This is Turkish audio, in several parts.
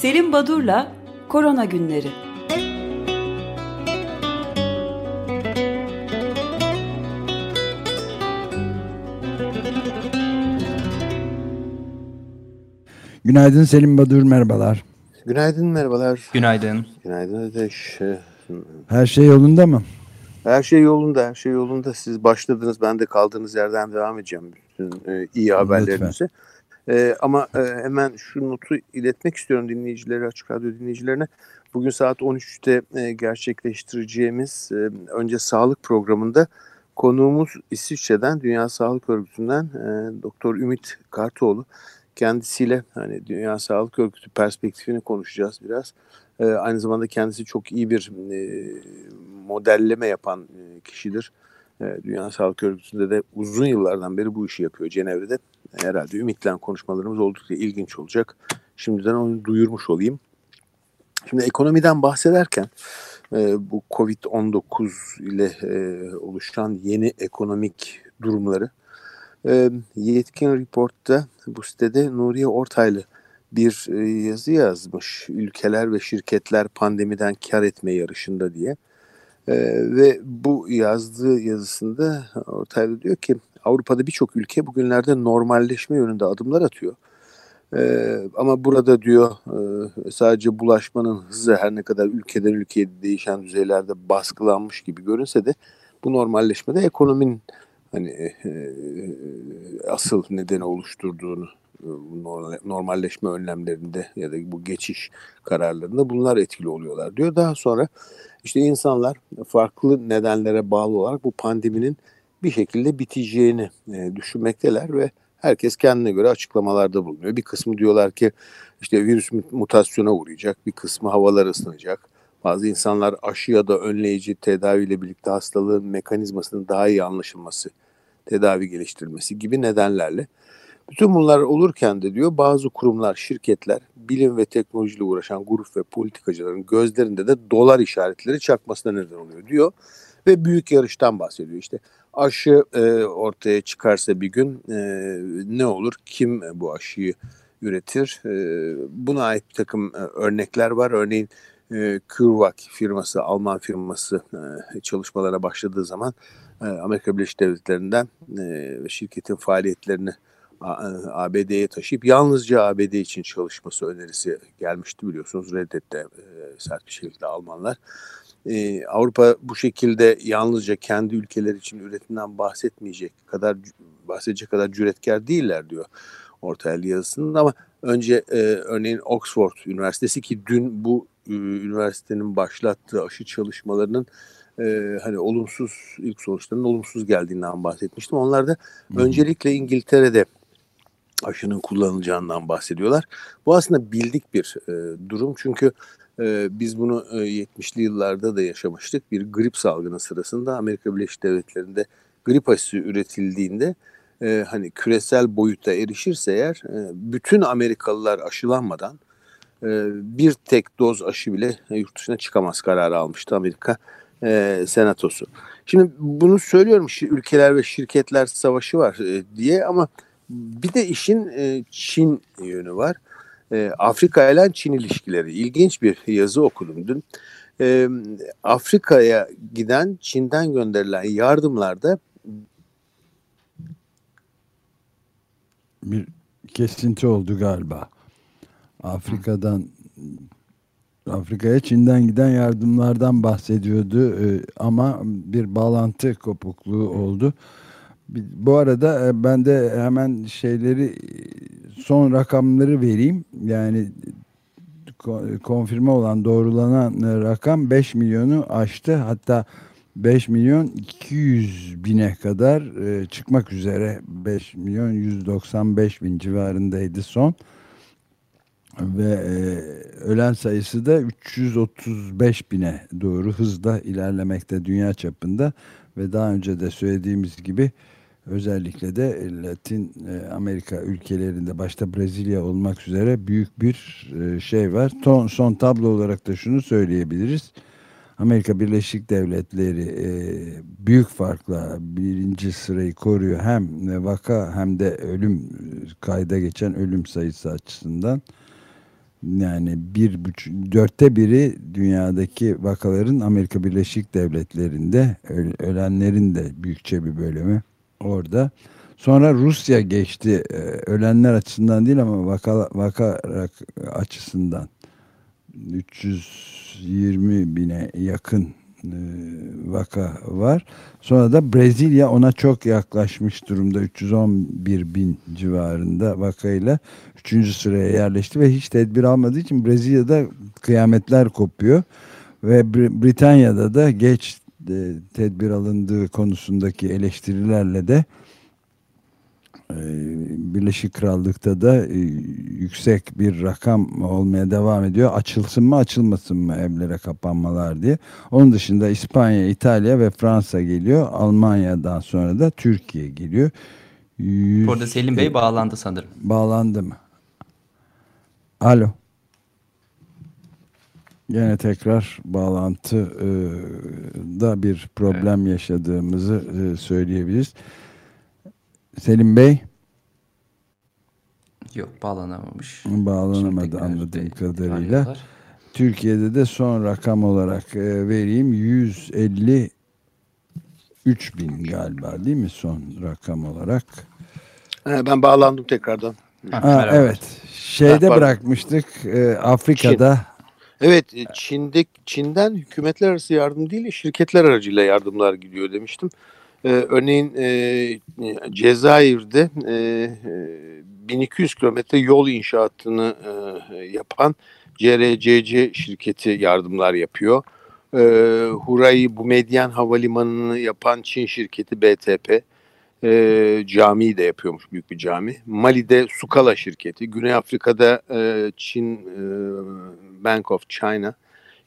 Selim Badur'la Korona Günleri. Günaydın Selim Badur, merhabalar. Günaydın, merhabalar. Günaydın. Günaydın Ateş. Her şey yolunda mı? Her şey yolunda, her şey yolunda. Siz başladınız, ben de kaldığınız yerden devam edeceğim bütün e, iyi haberlerinizi. E, ama e, hemen şu notu iletmek istiyorum dinleyicileri, Açık Radyo dinleyicilerine. Bugün saat 13'te e, gerçekleştireceğimiz e, önce sağlık programında konuğumuz İsviçre'den, Dünya Sağlık Örgütü'nden e, Doktor Ümit Kartoğlu. Kendisiyle hani Dünya Sağlık Örgütü perspektifini konuşacağız biraz. E, aynı zamanda kendisi çok iyi bir e, modelleme yapan e, kişidir. E, Dünya Sağlık Örgütü'nde de uzun yıllardan beri bu işi yapıyor Cenevre'de. Herhalde Ümit'le konuşmalarımız oldukça ilginç olacak. Şimdiden onu duyurmuş olayım. Şimdi ekonomiden bahsederken e, bu Covid-19 ile e, oluşan yeni ekonomik durumları e, Yetkin Report'ta bu sitede Nuriye Ortaylı bir e, yazı yazmış. Ülkeler ve şirketler pandemiden kar etme yarışında diye. E, ve bu yazdığı yazısında Ortaylı diyor ki Avrupa'da birçok ülke bugünlerde normalleşme yönünde adımlar atıyor. Ee, ama burada diyor e, sadece bulaşmanın hızı her ne kadar ülkeden ülkeye değişen düzeylerde baskılanmış gibi görünse de bu normalleşmede ekonominin hani e, asıl nedeni oluşturduğunu e, normalleşme önlemlerinde ya da bu geçiş kararlarında bunlar etkili oluyorlar diyor. Daha sonra işte insanlar farklı nedenlere bağlı olarak bu pandeminin bir şekilde biteceğini e, düşünmekteler ve herkes kendine göre açıklamalarda bulunuyor. Bir kısmı diyorlar ki işte virüs mutasyona uğrayacak, bir kısmı havalar ısınacak. Bazı insanlar aşı ya da önleyici tedaviyle birlikte hastalığın mekanizmasının daha iyi anlaşılması, tedavi geliştirilmesi gibi nedenlerle. Bütün bunlar olurken de diyor bazı kurumlar, şirketler, bilim ve teknolojiyle uğraşan grup ve politikacıların gözlerinde de dolar işaretleri çakmasına neden oluyor diyor. Ve büyük yarıştan bahsediyor işte aşı e, ortaya çıkarsa bir gün e, ne olur? Kim bu aşıyı üretir? E, buna ait bir takım e, örnekler var. Örneğin e, CureVac firması, Alman firması e, çalışmalara başladığı zaman e, Amerika Birleşik Devletleri'nden e, şirketin faaliyetlerini ABD'ye taşıyıp yalnızca ABD için çalışması önerisi gelmişti biliyorsunuz reddetti e, sert bir şekilde Almanlar. Ee, Avrupa bu şekilde yalnızca kendi ülkeler için üretimden bahsetmeyecek kadar bahsedecek kadar cüretkar değiller diyor Ortaylı yazısında ama önce e, örneğin Oxford Üniversitesi ki dün bu e, üniversitenin başlattığı aşı çalışmalarının e, hani olumsuz ilk sonuçlarının olumsuz geldiğinden bahsetmiştim. Onlar da öncelikle İngiltere'de aşının kullanılacağından bahsediyorlar. Bu aslında bildik bir e, durum çünkü e, biz bunu e, 70'li yıllarda da yaşamıştık. Bir grip salgını sırasında Amerika Birleşik Devletleri'nde grip aşısı üretildiğinde e, hani küresel boyuta erişirse eğer e, bütün Amerikalılar aşılanmadan e, bir tek doz aşı bile yurt dışına çıkamaz kararı almıştı Amerika e, senatosu. Şimdi bunu söylüyorum ülkeler ve şirketler savaşı var e, diye ama bir de işin e, Çin yönü var. E, Afrika ile Çin ilişkileri. İlginç bir yazı okudum dün. E, Afrika'ya giden Çin'den gönderilen yardımlarda bir kesinti oldu galiba. Afrika'dan Afrika'ya Çin'den giden yardımlardan bahsediyordu e, ama bir bağlantı kopukluğu oldu. Bu arada e, ben de hemen şeyleri son rakamları vereyim. Yani konfirme olan doğrulanan rakam 5 milyonu aştı. Hatta 5 milyon 200 bine kadar e, çıkmak üzere 5 milyon 195 bin civarındaydı son ve e, ölen sayısı da 335 bine doğru hızla ilerlemekte dünya çapında ve daha önce de söylediğimiz gibi özellikle de Latin e, Amerika ülkelerinde başta Brezilya olmak üzere büyük bir e, şey var. Son, son tablo olarak da şunu söyleyebiliriz. Amerika Birleşik Devletleri e, büyük farkla birinci sırayı koruyor. Hem vaka hem de ölüm kayda geçen ölüm sayısı açısından. Yani bir buçuk, dörtte biri dünyadaki vakaların Amerika Birleşik Devletleri'nde ölenlerin de büyükçe bir bölümü orada. Sonra Rusya geçti e, ölenler açısından değil ama vaka, vaka açısından 320 bine yakın e, vaka var. Sonra da Brezilya ona çok yaklaşmış durumda. 311 bin civarında vakayla 3. sıraya yerleşti ve hiç tedbir almadığı için Brezilya'da kıyametler kopuyor. Ve Britanya'da da geç e, tedbir alındığı konusundaki eleştirilerle de ee, Birleşik Krallık'ta da e, yüksek bir rakam olmaya devam ediyor. Açılsın mı açılmasın mı evlere kapanmalar diye. Onun dışında İspanya, İtalya ve Fransa geliyor. Almanya'dan sonra da Türkiye geliyor. 100... Burada Selim Bey bağlandı sanırım. Bağlandı mı? Alo. Yine tekrar bağlantıda e, bir problem evet. yaşadığımızı e, söyleyebiliriz. Selim Bey? Yok bağlanamamış. Bağlanamadı anladığım kadarıyla. Türkiye'de de son rakam olarak e, vereyim 153 bin galiba değil mi son rakam olarak? Ben bağlandım tekrardan. Ha, evet. Şeyde ha, bırakmıştık e, Afrika'da. Evet Çin'de Çin'den hükümetler arası yardım değil şirketler aracıyla yardımlar gidiyor demiştim. Ee, örneğin e, Cezayir'de e, 1200 kilometre yol inşaatını e, yapan CRCC şirketi yardımlar yapıyor. E, Huray Bumedyen Havalimanı'nı yapan Çin şirketi BTP e, camiyi de yapıyormuş büyük bir cami. Mali'de Sukala şirketi, Güney Afrika'da e, Çin e, Bank of China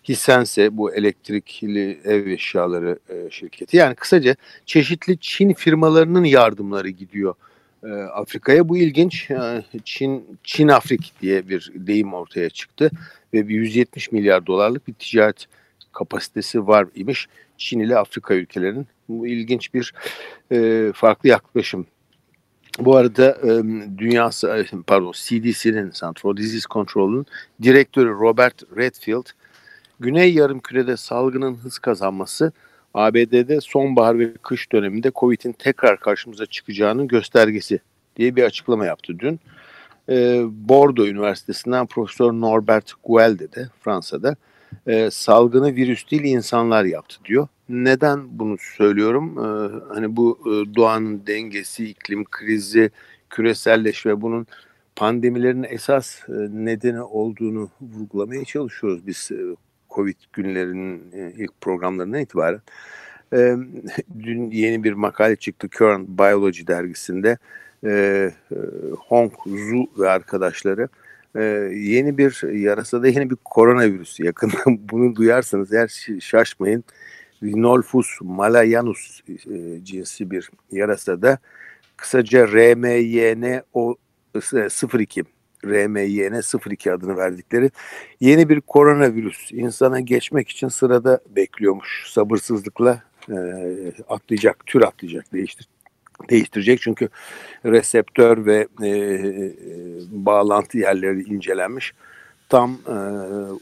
Hisense bu elektrikli ev eşyaları e, şirketi. Yani kısaca çeşitli Çin firmalarının yardımları gidiyor e, Afrika'ya. Bu ilginç. E, Çin Çin Afrik diye bir deyim ortaya çıktı ve bir 170 milyar dolarlık bir ticaret kapasitesi var imiş Çin ile Afrika ülkelerinin. Bu ilginç bir e, farklı yaklaşım. Bu arada e, Dünya pardon CDC'nin Center for Disease Control'un direktörü Robert Redfield Güney Yarımküre'de salgının hız kazanması ABD'de sonbahar ve kış döneminde Covid'in tekrar karşımıza çıkacağının göstergesi diye bir açıklama yaptı dün. E, Bordeaux Üniversitesi'nden Profesör Norbert Guelde de Fransa'da e, salgını virüs değil insanlar yaptı diyor. Neden bunu söylüyorum? E, hani bu e, doğanın dengesi, iklim krizi, küreselleşme bunun pandemilerin esas e, nedeni olduğunu vurgulamaya çalışıyoruz biz e, Covid günlerinin e, ilk programlarından itibaren. E, dün yeni bir makale çıktı Current Biology dergisinde. E, Hong Zhu ve arkadaşları yeni bir yarasada yeni bir koronavirüs yakında bunu duyarsanız eğer şaşmayın. Rhinolphus malayanus cinsi bir yarasada kısaca RMYN o 02 RMYN 02 adını verdikleri yeni bir koronavirüs insana geçmek için sırada bekliyormuş. Sabırsızlıkla e, atlayacak, tür atlayacak, değiştir değiştirecek. Çünkü reseptör ve e, e, bağlantı yerleri incelenmiş. Tam e,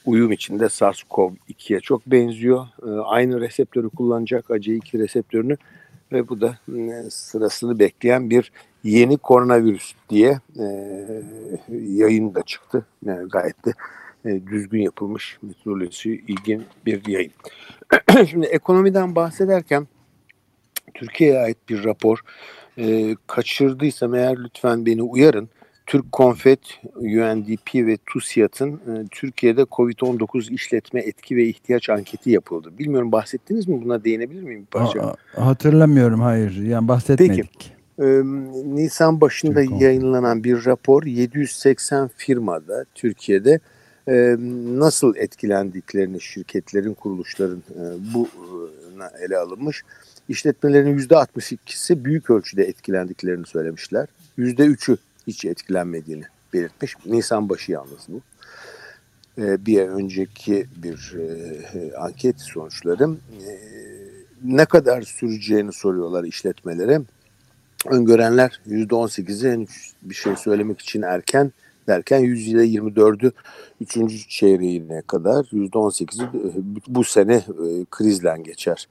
uyum içinde SARS-CoV-2'ye çok benziyor. E, aynı reseptörü kullanacak AC2 reseptörünü ve bu da e, sırasını bekleyen bir yeni koronavirüs diye e, yayın da çıktı. Yani gayet de e, düzgün yapılmış metodolojisi ilgin bir yayın. Şimdi ekonomiden bahsederken Türkiye'ye ait bir rapor e, kaçırdıysam eğer lütfen beni uyarın. Türk Konfet, UNDP ve TUSİAD'ın e, Türkiye'de COVID-19 işletme etki ve ihtiyaç anketi yapıldı. Bilmiyorum bahsettiniz mi? Buna değinebilir miyim bir parça? Hatırlamıyorum hayır. Yani bahsetmedik. Peki. Nisan başında Türk yayınlanan bir rapor 780 firmada Türkiye'de nasıl etkilendiklerini şirketlerin, kuruluşların bu ele alınmış. İşletmelerin %62'si büyük ölçüde etkilendiklerini söylemişler. %3'ü hiç etkilenmediğini belirtmiş. Nisan başı yalnız bu. Bir ay önceki bir anket sonuçları ne kadar süreceğini soruyorlar işletmelere öngörenler %18'i henüz bir şey söylemek için erken derken %24'ü 3. çeyreğine kadar %18'i e, bu sene e, krizle geçer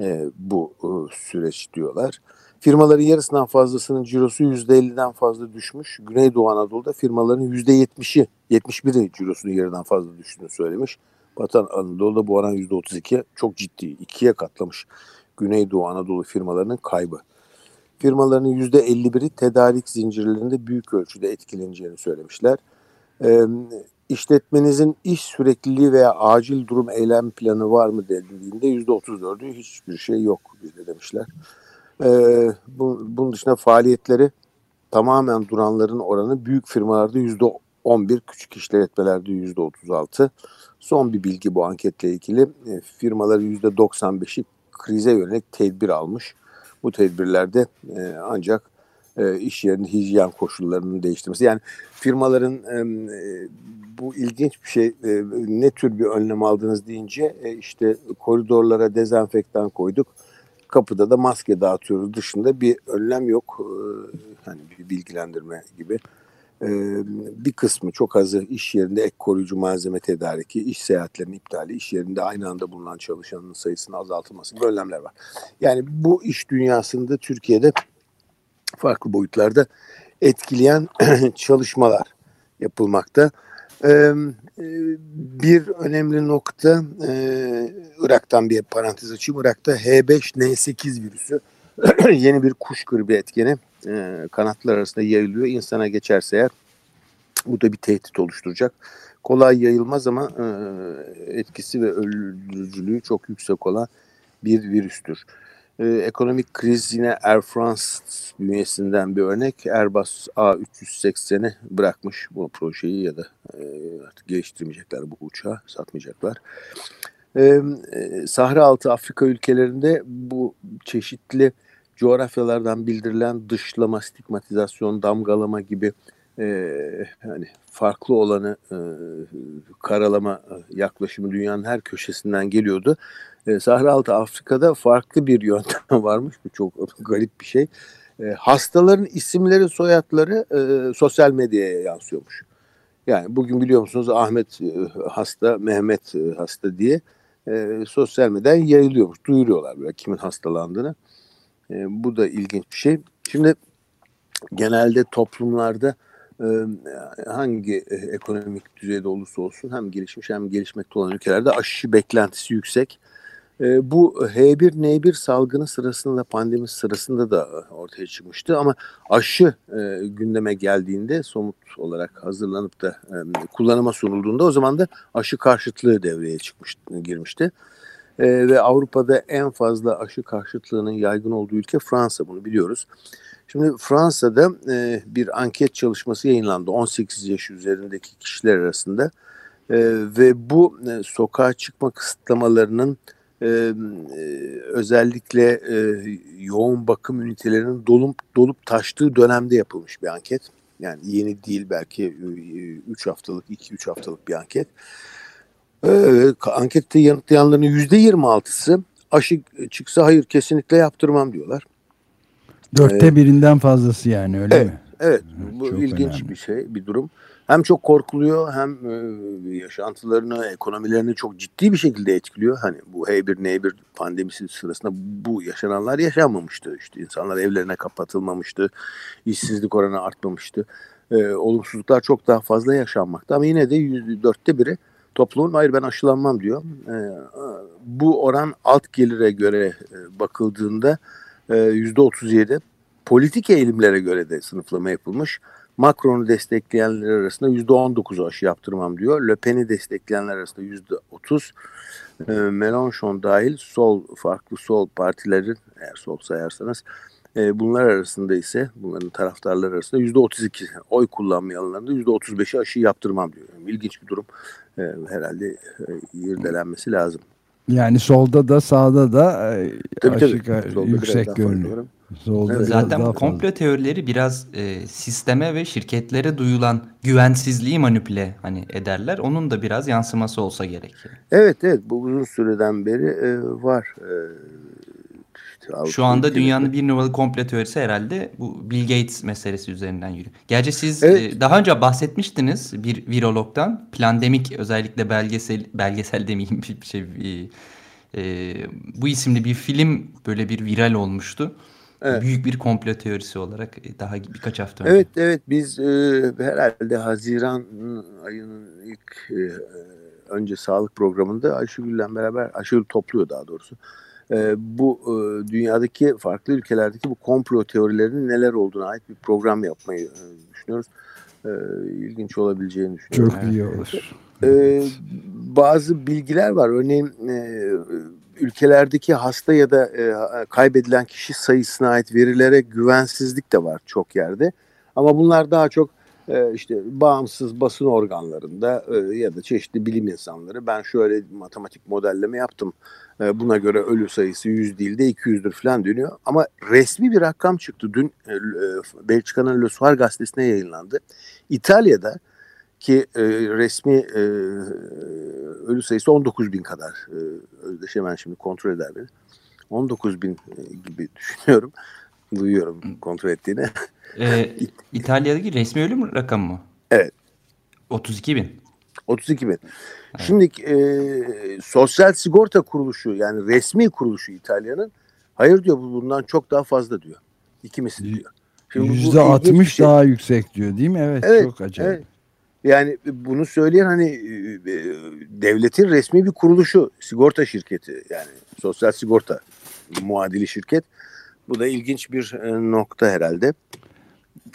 e, bu süreç diyorlar. Firmaların yarısından fazlasının cirosu %50'den fazla düşmüş. Güneydoğu Anadolu'da firmaların %70'i, 71'i cirosunun yarıdan fazla düştüğünü söylemiş. Batı Anadolu'da bu oran %32 çok ciddi, ikiye katlamış Güneydoğu Anadolu firmalarının kaybı. Firmaların %51'i tedarik zincirlerinde büyük ölçüde etkileneceğini söylemişler. Ee, işletmenizin iş sürekliliği veya acil durum eylem planı var mı dediğinde %34'ü hiçbir şey yok diye demişler. Ee, bu, bunun dışında faaliyetleri tamamen duranların oranı büyük firmalarda %11, küçük işletmelerde %36. Son bir bilgi bu anketle ilgili. E, firmaların %95'i krize yönelik tedbir almış. Bu tedbirlerde e, ancak e, iş yerinin hijyen koşullarının değiştirmesi. Yani firmaların e, bu ilginç bir şey. E, ne tür bir önlem aldınız deyince işte koridorlara dezenfektan koyduk. Kapıda da maske dağıtıyoruz dışında bir önlem yok. Hani bir bilgilendirme gibi. Bir kısmı çok azı iş yerinde ek koruyucu malzeme tedariki, iş seyahatlerinin iptali, iş yerinde aynı anda bulunan çalışanın sayısının azaltılması gibi önlemler var. Yani bu iş dünyasında Türkiye'de farklı boyutlarda etkileyen çalışmalar yapılmakta. Bir önemli nokta Irak'tan bir parantez açayım. Irak'ta H5N8 virüsü yeni bir kuş gribi etkeni kanatlar arasında yayılıyor. İnsana geçerse eğer bu da bir tehdit oluşturacak. Kolay yayılmaz ama etkisi ve öldürücülüğü çok yüksek olan bir virüstür. Ee, ekonomik kriz yine Air France bünyesinden bir örnek. Airbus A380'i bırakmış bu projeyi ya da e, artık geliştirmeyecekler bu uçağı, satmayacaklar. Ee, e, Sahra altı Afrika ülkelerinde bu çeşitli coğrafyalardan bildirilen dışlama, stigmatizasyon, damgalama gibi e, hani farklı olanı e, karalama yaklaşımı dünyanın her köşesinden geliyordu. E, Sahra altı Afrika'da farklı bir yöntem varmış. Bu çok garip bir şey. E, hastaların isimleri, soyadları e, sosyal medyaya yansıyormuş. Yani bugün biliyor musunuz Ahmet e, hasta, Mehmet e, hasta diye e, sosyal medyadan yayılıyormuş. Duyuruyorlar böyle kimin hastalandığını. E, bu da ilginç bir şey. Şimdi genelde toplumlarda e, hangi e, ekonomik düzeyde olursa olsun hem gelişmiş hem gelişmekte olan ülkelerde aşı beklentisi yüksek. E, bu H1N1 salgını sırasında pandemi sırasında da ortaya çıkmıştı ama aşı e, gündeme geldiğinde somut olarak hazırlanıp da e, kullanıma sunulduğunda o zaman da aşı karşıtlığı devreye çıkmış girmişti. E, ve Avrupa'da en fazla aşı karşıtlığının yaygın olduğu ülke Fransa bunu biliyoruz. Şimdi Fransa'da e, bir anket çalışması yayınlandı 18 yaş üzerindeki kişiler arasında e, ve bu e, sokağa çıkma kısıtlamalarının e, özellikle e, yoğun bakım ünitelerinin dolup dolup taştığı dönemde yapılmış bir anket. Yani yeni değil belki 3 haftalık, 2-3 haftalık bir anket. E, ankette yanıtlayanların %26'sı aşı çıksa hayır kesinlikle yaptırmam diyorlar. Dörtte ee, birinden fazlası yani öyle evet, mi? Evet, bu çok ilginç önemli. bir şey, bir durum. Hem çok korkuluyor hem e, yaşantılarını, ekonomilerini çok ciddi bir şekilde etkiliyor. Hani bu H1N1 pandemisi sırasında bu yaşananlar yaşanmamıştı. İşte insanlar evlerine kapatılmamıştı, işsizlik oranı artmamıştı. E, olumsuzluklar çok daha fazla yaşanmakta ama yine de yüzde dörtte biri toplumun hayır ben aşılanmam diyor. E, bu oran alt gelire göre e, bakıldığında %37. Politik eğilimlere göre de sınıflama yapılmış. Macron'u destekleyenler arasında %19 aşı yaptırmam diyor. Le Pen'i destekleyenler arasında %30. E, Mélenchon dahil sol farklı sol partilerin eğer sol sayarsanız e, bunlar arasında ise bunların taraftarları arasında %32 oy kullanmayanların da %35'i aşı yaptırmam diyor. Yani ilginç bir durum. E, herhalde e, irdelenmesi lazım. Yani solda da sağda da e, tabii, aşık tabii. yüksek görünüyor. Solda evet. Zaten komplo teorileri biraz e, sisteme ve şirketlere duyulan güvensizliği manipüle hani ederler. Onun da biraz yansıması olsa gerekiyor. Evet evet bu uzun süreden beri e, var. E, Avrupa Şu anda ülkeleri. dünyanın bir numaralı komple teorisi herhalde bu Bill Gates meselesi üzerinden yürüyor. Gerçi siz Evet. e, daha önce bahsetmiştiniz bir virologdan. Plandemik özellikle belgesel belgesel demeyeyim bir şey e, e, bu isimli bir film böyle bir viral olmuştu. Evet. Büyük bir komplo teorisi olarak e, daha birkaç hafta önce. Evet evet biz e, herhalde Haziran ayının ilk e, önce sağlık programında Ayşegül'le beraber Ayşegül topluyor daha doğrusu. E, bu e, dünyadaki farklı ülkelerdeki bu komplo teorilerinin neler olduğuna ait bir program yapmayı e, düşünüyoruz. E, ilginç olabileceğini düşünüyorum. Çok iyi olur. e, bazı bilgiler var. Örneğin e, ülkelerdeki hasta ya da e, kaybedilen kişi sayısına ait verilere güvensizlik de var çok yerde. Ama bunlar daha çok işte bağımsız basın organlarında e, ya da çeşitli bilim insanları ben şöyle matematik modelleme yaptım. E, buna göre ölü sayısı 100 değil de 200'dür falan dönüyor. Ama resmi bir rakam çıktı. Dün e, e, Belçika'nın Le Soir gazetesine yayınlandı. İtalya'da ki resmi ölü sayısı 19 bin kadar. Özdeş hemen şimdi kontrol eder beni. 19 bin gibi düşünüyorum. Duyuyorum kontrol ettiğini. E, İtalya'daki resmi ölüm rakamı mı? Evet. 32 bin. 32 bin. Şimdi e, Sosyal Sigorta Kuruluşu yani resmi kuruluşu İtalya'nın hayır diyor bu bundan çok daha fazla diyor. İki misli diyor. Şimdi bu Yüzde ilginç bir 60 şey. daha yüksek diyor değil mi? Evet, Evet, çok acayip. Evet. Yani bunu söyleyen hani e, e, devletin resmi bir kuruluşu, sigorta şirketi yani sosyal sigorta muadili şirket. Bu da ilginç bir e, nokta herhalde.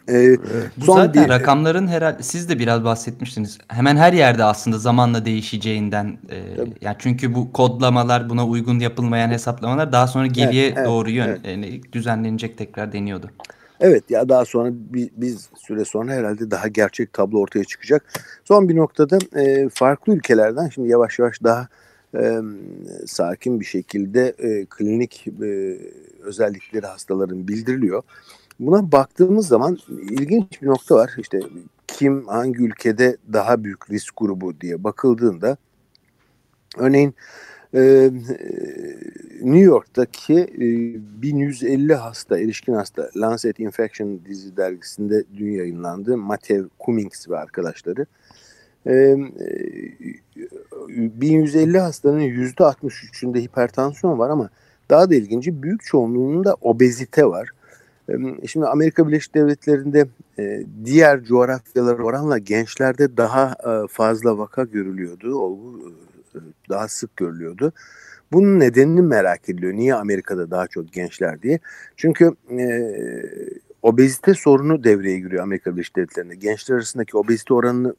E, Bu son zaten bir- rakamların herhalde siz de biraz bahsetmiştiniz. Hemen her yerde aslında zamanla değişeceğinden. e, Tabii. yani çünkü bu kodlamalar buna uygun yapılmayan hesaplamalar daha sonra geriye evet, doğru yön evet. yani düzenlenecek tekrar deniyordu. Evet ya daha sonra bir, biz süre sonra herhalde daha gerçek tablo ortaya çıkacak. Son bir noktada e, farklı ülkelerden şimdi yavaş yavaş daha e, sakin bir şekilde e, klinik e, özellikleri hastaların bildiriliyor. Buna baktığımız zaman ilginç bir nokta var. İşte kim hangi ülkede daha büyük risk grubu diye bakıldığında örneğin e, New York'taki e, 1150 hasta, erişkin hasta Lancet Infection Disease dergisinde dün yayınlandı. Matev Cummings ve arkadaşları. E, 1150 hastanın %63'ünde hipertansiyon var ama daha da ilginci büyük çoğunluğunda obezite var. E, Şimdi Amerika Birleşik Devletleri'nde e, diğer coğrafyalar oranla gençlerde daha e, fazla vaka görülüyordu. Olgu e, daha sık görülüyordu. Bunun nedenini merak ediliyor. Niye Amerika'da daha çok gençler diye. Çünkü e, obezite sorunu devreye giriyor Amerika Birleşik Devletleri'nde. Gençler arasındaki obezite oranını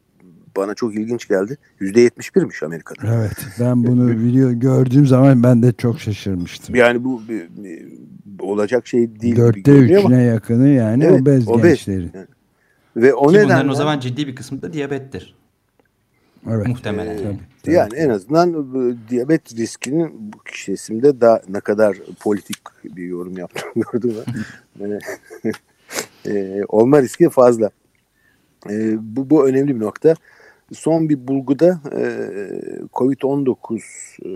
bana çok ilginç geldi. %71'miş Amerika'da. Evet, ben bunu biliyor gördüğüm zaman ben de çok şaşırmıştım. Yani bu bir- bir- olacak şey değil. Dörtte görünüyor ama- üçüne yakını yani Evet, obez, obez. gençlerin. Ve o Ki nedenle bunların o zaman ciddi bir kısmı da diyabettir. Evet. Muhtemelen. Ee, yani. Tabii. Yani en azından bu diyabet riskinin bu kesimde daha ne kadar politik bir yorum yaptım gördüm ben. Ee, olma riski fazla. Ee, bu, bu önemli bir nokta. Son bir bulguda e, COVID-19 e,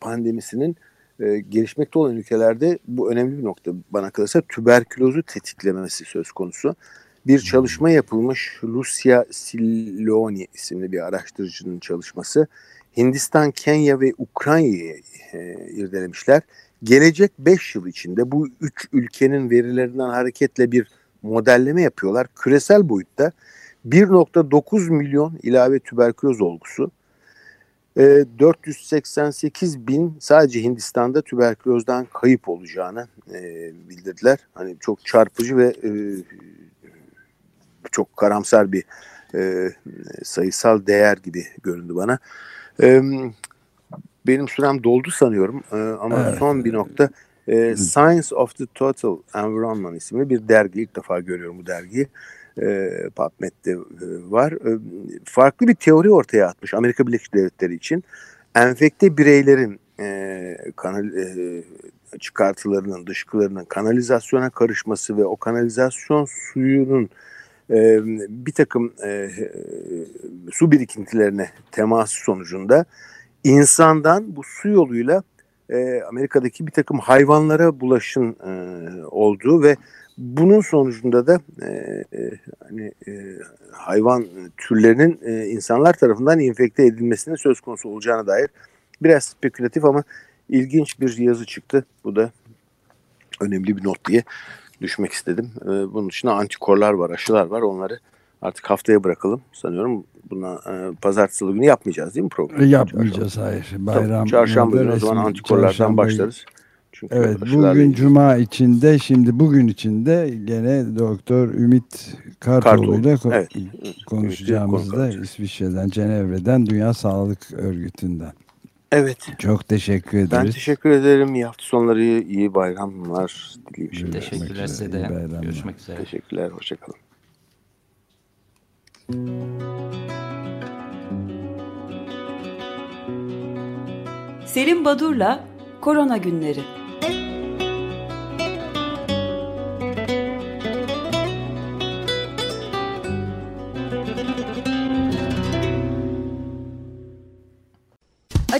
pandemisinin e, gelişmekte olan ülkelerde bu önemli bir nokta. Bana kalırsa tüberkülozu tetiklemesi söz konusu. Bir çalışma yapılmış Lucia Silloni isimli bir araştırıcının çalışması. Hindistan, Kenya ve Ukrayna'yı e, irdelemişler. Gelecek 5 yıl içinde bu üç ülkenin verilerinden hareketle bir modelleme yapıyorlar. Küresel boyutta 1.9 milyon ilave tüberküloz olgusu, e, 488 bin sadece Hindistan'da tüberkülozdan kayıp olacağını e, bildirdiler. Hani çok çarpıcı ve e, çok karamsar bir e, sayısal değer gibi göründü bana. Benim sürem doldu sanıyorum ama Evet. son bir nokta. Science of the Total Environment isimli bir dergi. İlk defa görüyorum bu dergiyi. E, PubMed'de e, var. E, farklı bir teori ortaya atmış Amerika Birleşik Devletleri için. Enfekte bireylerin e, kanal, e, çıkartılarının, dışkılarının kanalizasyona karışması ve o kanalizasyon suyunun e, bir takım e, e, su birikintilerine teması sonucunda insandan bu su yoluyla e, Amerika'daki bir takım hayvanlara bulaşın e, olduğu ve bunun sonucunda da e, e, hani e, hayvan türlerinin e, insanlar tarafından infekte edilmesinin söz konusu olacağına dair biraz spekülatif ama ilginç bir yazı çıktı. Bu da önemli bir not diye düşmek istedim. E, bunun dışında antikorlar var, aşılar var. Onları artık haftaya bırakalım sanıyorum. Buna e, pazartesi günü yapmayacağız değil mi program? Yapmayacağız hayır. Bayram tamam, çarşamba günü o zaman antikorlardan başlarız. Çünkü evet bugün cuma içinde şimdi bugün içinde gene Doktor Ümit Kartoğlu ile evet. konuşacağımız da İsviçre'den Cenevre'den Dünya Sağlık Örgütü'nden. Evet. Çok teşekkür ederiz. Ben teşekkür ederim. İyi hafta sonları, iyi bayramlar dileyim. Teşekkürler size de. Görüşmek üzere. Teşekkürler. Hoşçakalın. Selim Badur'la Korona Günleri